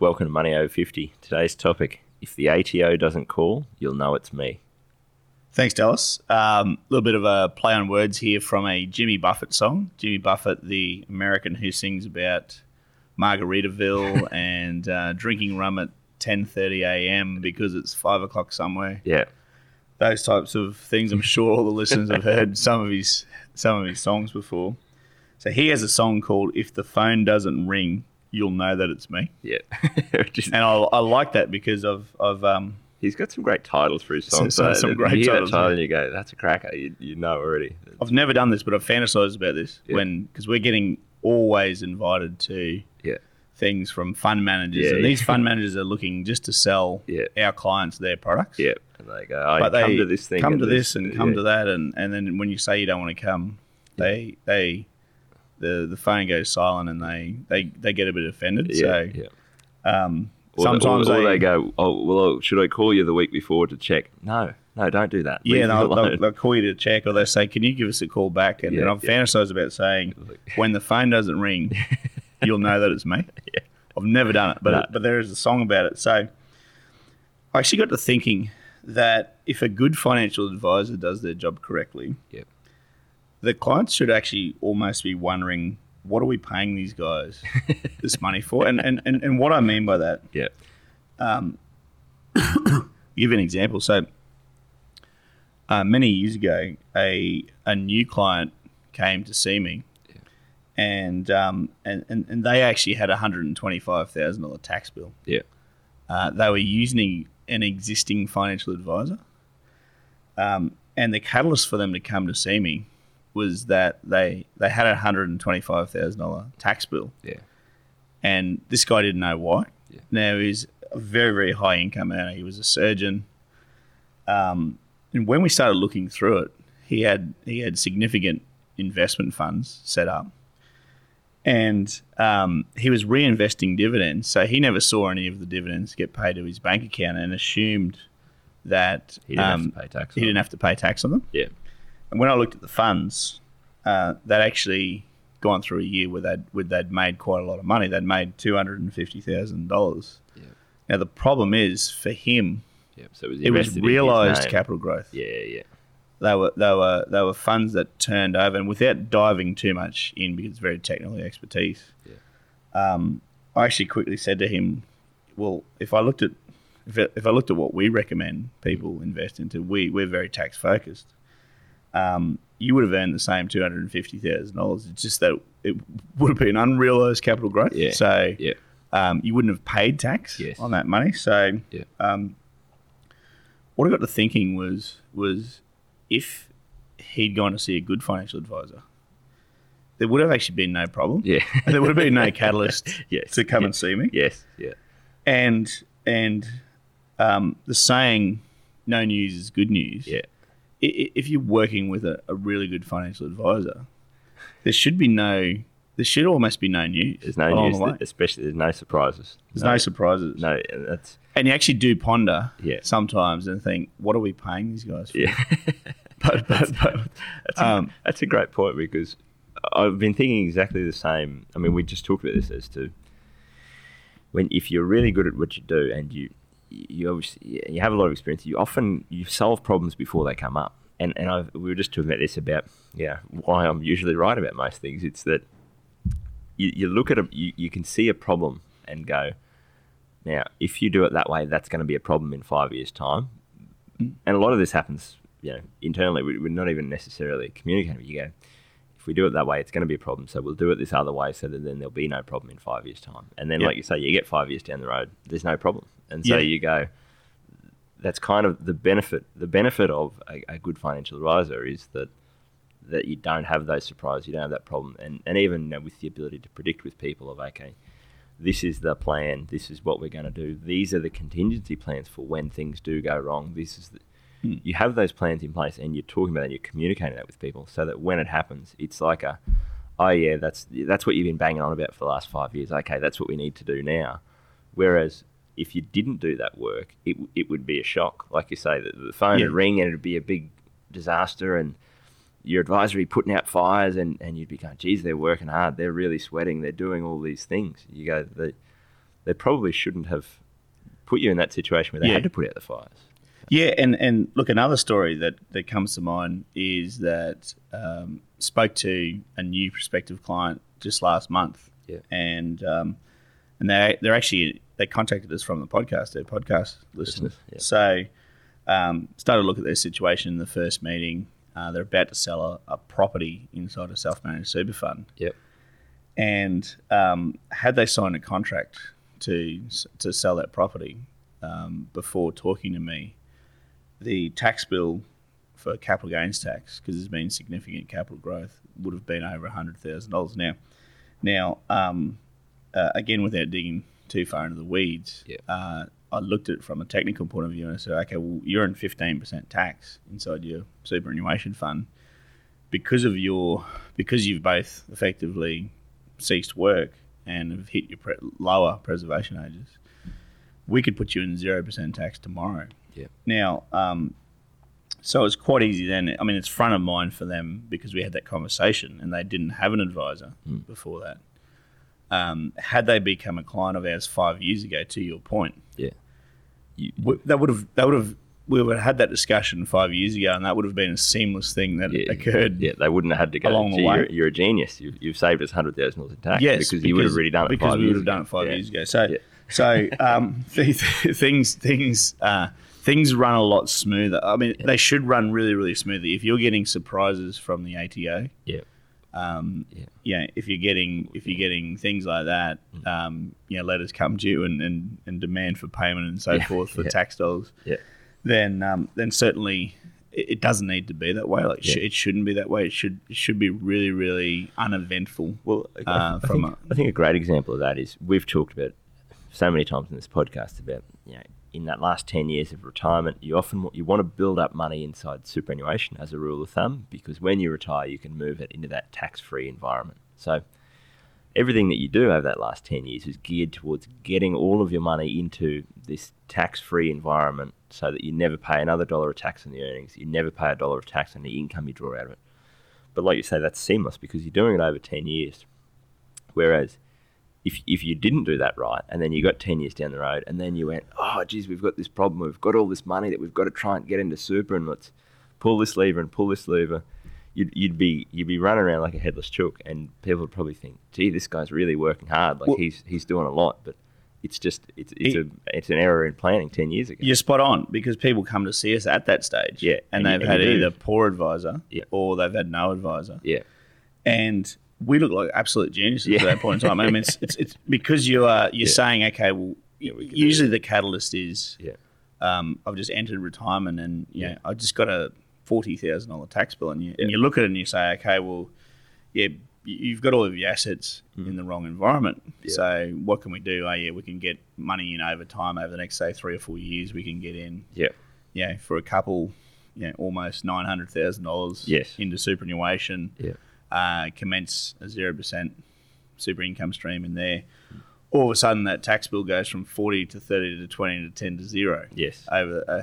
Welcome to Money Over 50. Today's topic if the ATO doesn't call, you'll know it's me. Thanks, Dallas. A um, little bit of a play on words here from a Jimmy Buffett song. Jimmy Buffett, the American who sings about Margaritaville and uh, drinking rum at 10.30 a.m. because it's 5 o'clock somewhere. Yeah. Those types of things. I'm sure all the listeners have heard some of his some of his songs before. So he has a song called "If the Phone Doesn't Ring, You'll Know That It's Me." Yeah. Just, And I, I like that because of of um, he's got some great titles for his songs. Some- though. some You great that titles, title and you go, that's a cracker. You, you know already. I've never done this, but I've fantasized about this Yeah. when because we're getting always invited to Yeah. things from fund managers, Yeah, and these fund managers are looking just to sell our clients their products. Yeah. And they go, oh, but they come to this thing. come and to this, and come to that, and, and then when you say you don't want to come, they they the the phone goes silent, and they they, they get a bit offended. Yeah. so yeah. um, Or, sometimes or, or they, they go, oh, well, should I call you the week before to check? No, no, don't do that. Yeah, Leave they'll, they'll, they'll call you to check, or they say, "Can you give us a call back?" And, Yeah, and I've yeah. fantasized about saying, "When the phone doesn't ring, you'll know that it's me." Yeah. I've never done it, but No. but there is a song about it. So I actually got to thinking that if a good financial advisor does their job correctly, Yep. The clients should actually almost be wondering, "What are we paying these guys this money for?" And and, and and what I mean by that Yeah. give you an example. So, uh, many years ago, a a new client came to see me, and, um, and and and they actually had a hundred and twenty five thousand dollar tax bill. Yeah. Uh, they were using an existing financial advisor, um, and the catalyst for them to come to see me was that they they had a hundred and twenty five thousand dollar tax bill Yeah. and this guy didn't know why. Yeah. Now he's a very very high income earner. He was a surgeon. Um, and when we started looking through it, he had he had significant investment funds set up, and um, he was reinvesting dividends. So he never saw any of the dividends get paid to his bank account, and assumed that He didn't um, have to pay tax. he didn't have to pay tax on them. Yeah. And when I looked at the funds, uh, they'd actually gone through a year where they'd where they'd made quite a lot of money. They'd made two hundred and fifty thousand dollars. Yeah. Now the problem is for him, Yeah. So it was, it was invested in his realised capital growth. Yeah. Yeah. They were they were they were funds that turned over, and without diving too much in because it's very technical expertise. Um, I actually quickly said to him, "Well, if I looked at if, if I looked at what we recommend people invest into, we we're very tax focused. Um, you would have earned the same two hundred and fifty thousand dollars. It's just that it would have been unrealized capital growth. Yeah. So Yeah. um, you wouldn't have paid tax Yes. on that money. So Yeah. um, what I got to thinking was was if he'd gone to see a good financial advisor, there would have actually been no problem. Yeah. there would have been no catalyst Yes. to come Yeah. and see me. Yes. Yeah. And and um, the saying, "No news is good news." Yeah. If you're working with a, a really good financial advisor, there should be no, there should almost be no news. There's no news, the especially there's no surprises. There's no surprises. No, and that's And you actually do ponder Yeah. sometimes and think, what are we paying these guys for? yeah. But, but, but That's a, Um, that's a great point because I've been thinking exactly the same. I mean, we just talked about this as to when if you're really good at what you do and you you obviously you have a lot of experience, you often you solve problems before they come up. And and I've, we were just talking about this about yeah why I'm usually right about most things. It's that you, you look at a you, you can see a problem and go now if you do it that way that's going to be a problem in five years time mm. and a lot of this happens, you know, internally. We, we're not even necessarily communicating. With you go, if we do it that way, it's going to be a problem. So we'll do it this other way, so that then there'll be no problem in five years' time. And then, like you say, you get five years down the road, there's no problem. And so Yeah. you go. That's kind of the benefit. The benefit of a, a good financial advisor is that that you don't have those surprises, you don't have that problem, and and even you know, with the ability to predict with people of okay, this is the plan. This is what we're going to do. These are the contingency plans for when things do go wrong. This is the, Hmm. you have those plans in place, and you're talking about that. And you're communicating that with people, so that when it happens, it's like a, oh yeah, that's that's what you've been banging on about for the last five years. Okay, that's what we need to do now. Whereas if you didn't do that work, it it would be a shock. Like you say, the, the phone Yeah. would ring and it'd be a big disaster, and your advisory putting out fires, and, and you'd be going, geez, they're working hard. They're really sweating. They're doing all these things. You go, they, they probably shouldn't have put you in that situation where they Yeah. had to put out the fires. Yeah, and, and look, another story that, that comes to mind is that um, spoke to a new prospective client just last month, Yeah. and um, and they they're actually they contacted us from the podcast, their podcast listeners. Listeners, yeah. So um, started to look at their situation in the first meeting. Uh, they're about to sell a, a property inside a self managed super fund, Yep. and um, had they signed a contract to to sell that property um, before talking to me, the tax bill for capital gains tax, because there's been significant capital growth, would have been over hundred thousand dollars. Now, now um, uh, again, without digging too far into the weeds, Yeah. uh, I looked at it from a technical point of view and I said, okay, well, you're in fifteen percent tax inside your superannuation fund because of your because you've both effectively ceased work and have hit your pre- lower preservation ages, we could put you in zero percent tax tomorrow. Yeah. Now, um, so it's quite easy then. I mean, it's front of mind for them because we had that conversation and they didn't have an advisor Mm. before that. Um, had they become a client of ours five years ago, to your point, Yeah. You, we, that would have that would have we would have had that discussion five years ago, and that would have been a seamless thing that yeah, occurred. Yeah, they wouldn't have had to go. along the way." You're, you're a genius. You've, you've saved us hundred thousand dollars in tax. Yes, because, you would have already done it because we would have done it five Yeah. years ago. So, Yeah. so um, th- th- things things uh, things run a lot smoother. I mean, they should run really really smoothly. If you're getting surprises from the ATO, Yeah. um, Yeah. yeah, if you're getting if you're getting things like that, um, you know, letters come due and, and, and demand for payment and so Yeah, forth for yeah. tax dollars, Yeah. then um, then certainly it, it doesn't need to be that way. Like it sh- it shouldn't be that way. It should it should be really really uneventful. Well, I- Uh, I, from think, a- I think a great example of that is we've talked about so many times in this podcast about you know in that last ten years of retirement, you often you want to build up money inside superannuation as a rule of thumb because when you retire, you can move it into that tax-free environment. So everything that you do over that last 10 years is geared towards getting all of your money into this tax-free environment so that you never pay another dollar of tax on the earnings, you never pay a dollar of tax on the income you draw out of it. But like you say, that's seamless because you're doing it over 10 years. Whereas if, if you didn't do that right and then you got 10 years down the road and then you went, oh, geez, we've got this problem. We've got all this money that we've got to try and get into super and let's pull this lever and pull this lever. You'd, you'd be you'd be running around like a headless chook, and people would probably think, "Gee, this guy's really working hard. Like Well- he's he's doing a lot." But it's just it's it's It- a it's an error in planning ten years ago. You're spot on because people come to see us at that stage, Yeah, and, and they've and had you either poor advisor, Yeah. or they've had no advisor, Yeah, and we look like absolute geniuses Yeah. at that point in time. I mean, it's it's, it's because you are you're Yeah. saying, okay, well, Yeah, we usually the catalyst is, yeah, um, I've just entered retirement, and Yeah. I just got a forty thousand dollar tax bill, and you Yeah. and you look at it and you say, okay, well, yeah, you've got all of your assets in the wrong environment. Mm. Yeah. So what can we do? Oh yeah, we can get money in over time over the next say three or four years. We can get in yeah, know, for a couple, you know, almost nine hundred thousand dollars Yes. into superannuation, yeah, uh, commence a zero percent super income stream in there. All of a sudden, that tax bill goes from forty to thirty to twenty to ten to zero yes, over, uh,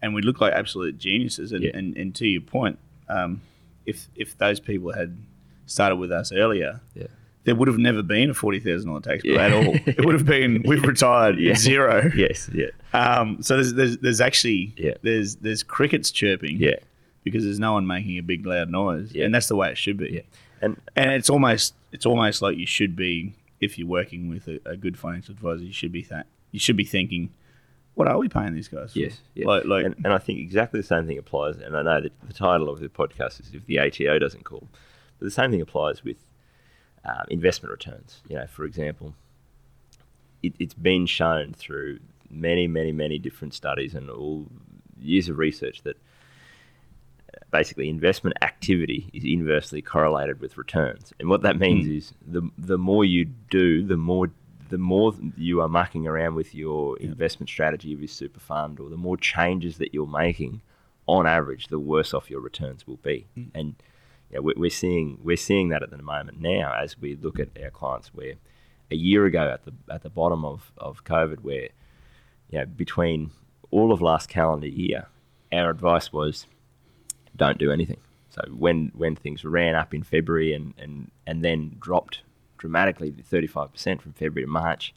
and we look like absolute geniuses. And, Yeah. and, and to your point, um, if if those people had started with us earlier, yeah, there would have never been a forty thousand dollar tax bill Yeah. at all. It would have been we've retired Yeah. zero. yes, yeah, Um, so there's, there's there's actually Yeah. there's there's crickets chirping yeah, because there's no one making a big loud noise, Yeah. and that's the way it should be. yeah. And And it's almost it's almost like you should be if you're working with a, a good financial advisor, you should be th- you should be thinking, what are we paying these guys? For? Yes, yeah. Like, like and, and I think exactly the same thing applies. And I know that the title of the podcast is if the ATO doesn't call, but the same thing applies with um, investment returns. You know, for example, it, it's been shown through many, many, many different studies and all years of research that basically investment activity is inversely correlated with returns. And what that means Hmm. is the the more you do, the more the more you are mucking around with your investment strategy of your super fund, or the more changes that you're making, on average, the worse off your returns will be. Mm. And you know, we're, we're seeing we're seeing that at the moment now as we look at our clients where a year ago at the at the bottom of, of COVID where you know between all of last calendar year our advice was don't do anything. So when when things ran up in February and, and, and then dropped dramatically 35% from February to March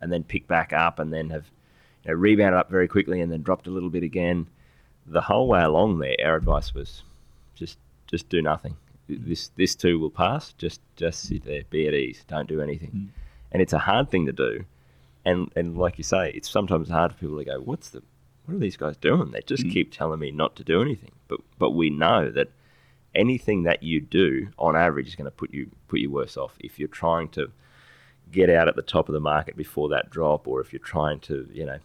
and then picked back up and then have you know, rebounded up very quickly and then dropped a little bit again. The whole way along there, our advice was just just do nothing. This this too will pass. Just just sit there, be at ease, don't do anything. Mm. And it's a hard thing to do. And and like you say, it's sometimes hard for people to go, What's the what are these guys doing? They just Mm. keep telling me not to do anything. But but we know that anything that you do on average is going to put you put you worse off if you're trying to get out at the top of the market before that drop or if you're trying to, you know,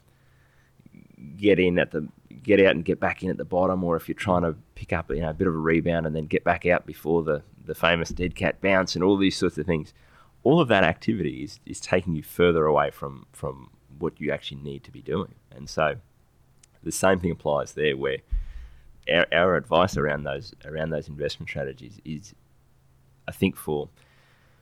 get in at the get out and get back in at the bottom or if you're trying to pick up you know a bit of a rebound and then get back out before the the famous dead cat bounce and all these sorts of things all of that activity is, is taking you further away from from what you actually need to be doing and so the same thing applies there where our, our advice around those around those investment strategies is I think for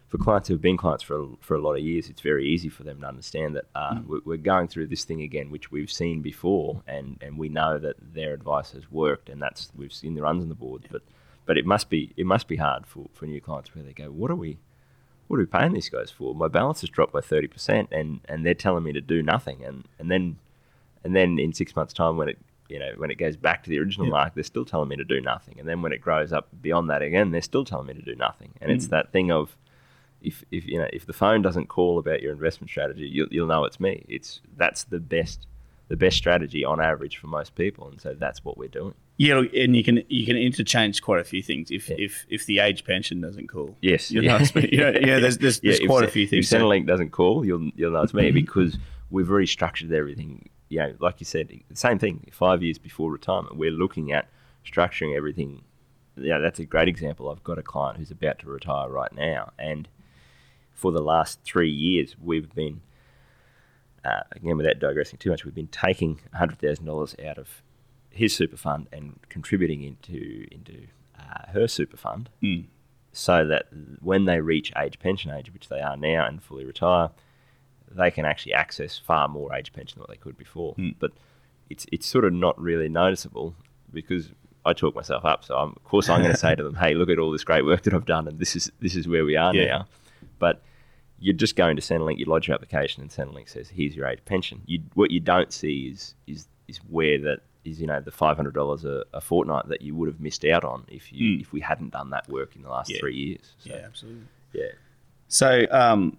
for clients who have been clients for a, for a lot of years, it's very easy for them to understand that uh, we're, we're going through this thing again, which we've seen before, and, and we know that their advice has worked, and that's we've seen the runs on the board. But but it must be it must be hard for, for new clients where they go, what are we what are we paying these guys for? My balance has dropped by thirty percent, and, and they're telling me to do nothing, and, and then and then in six months' time, when it you know when it goes back to the original Yeah. mark, they're still telling me to do nothing, and then when it grows up beyond that again, they're still telling me to do nothing, and it's Mm. that thing of if, if you know if the phone doesn't call about your investment strategy, you'll, you'll know it's me. It's that's the best the best strategy on average for most people, and so that's what we're doing. Yeah, and you can you can interchange quite a few things if Yeah. if, if the age pension doesn't call. Yes, you yeah. know, it's me. yeah, yeah. There's there's, there's quite Ce- a few things. If Centrelink doesn't call, you'll you'll know it's me because we've restructured everything. You know, like you said, same thing. Five years before retirement, we're looking at structuring everything. Yeah, that's a great example. I've got a client who's about to retire right now, and for the last three years, we've been uh, again without digressing too much, we've been taking hundred thousand dollars out of his super fund and contributing into into uh, her super fund Mm. so that when they reach age pension age, which they are now, and fully retire, they can actually access far more age pension than what they could before. Mm. But it's it's sort of not really noticeable because I talk myself up. So I'm, of course I'm going to say to them, "Hey, look at all this great work that I've done, and this is this is where we are Yeah. now." But you're just going to Centrelink, you lodge your application, and Centrelink says, "Here's your age pension." You, what you don't see is is is where that is. You know, the five hundred dollars a fortnight that you would have missed out on if you Mm. if we hadn't done that work in the last Yeah. three years. So, Yeah, absolutely. yeah. So, um,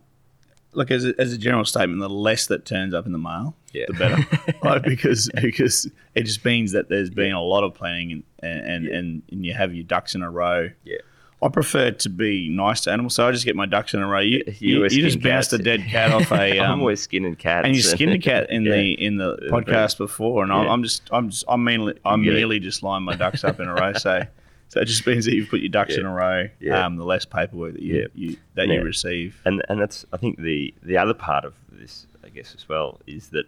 look as a, as a general statement, the less that turns up in the mail, Yeah. the better? Because because it just means that there's been a lot of planning and and, Yeah. and and you have your ducks in a row. Yeah. I prefer to be nice to animals, so I just get my ducks in a row. You You you, you just bounced a dead cat off a. I'm Um, always skinning cats. and you skinned a cat in Yeah. the in the podcast before, and I'm, Yeah. I'm just I'm just I'm merely I'm merely just lining my ducks up in a row. So so it just means that you've put your ducks Yeah. in a row. Yeah. Um, the less paperwork that you, Yeah. you that you receive. and and that's I think the the other part of this, I guess, as well, is that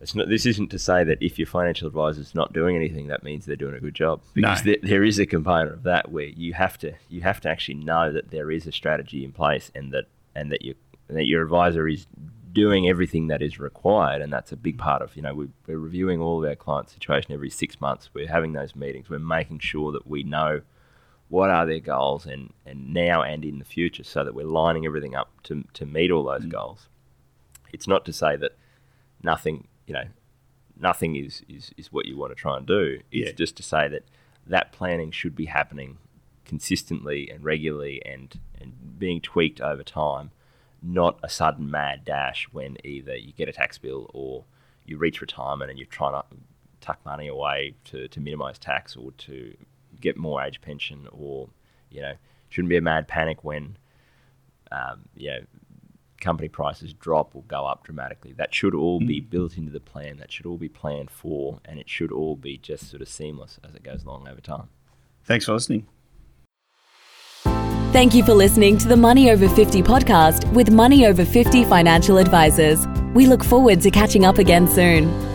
it's not. This isn't to say that if your financial advisor's not doing anything, that means they're doing a good job. Because No. there, there is a component of that where you have to you have to actually know that there is a strategy in place, and that and that you that your advisor is doing everything that is required, and that's a big part of you know we, we're reviewing all of our client situation every six months. We're having those meetings. We're making sure that we know what are their goals and, and now and in the future so that we're lining everything up to, to meet all those Mm. goals. It's not to say that nothing, you know, nothing is, is, is what you want to try and do. It's Yeah. just to say that that planning should be happening consistently and regularly and, and being tweaked over time, not a sudden mad dash when either you get a tax bill or you reach retirement and you're trying to tuck money away to, to minimize tax or to get more age pension or you know shouldn't be a mad panic when um, you know company prices drop or go up dramatically. That should all be built into the plan. That should all be planned for and it should all be just sort of seamless as it goes along over time. Thanks for listening. Thank you for listening to the Money Over 50 podcast with Money Over 50 financial advisors. We look forward to catching up again soon.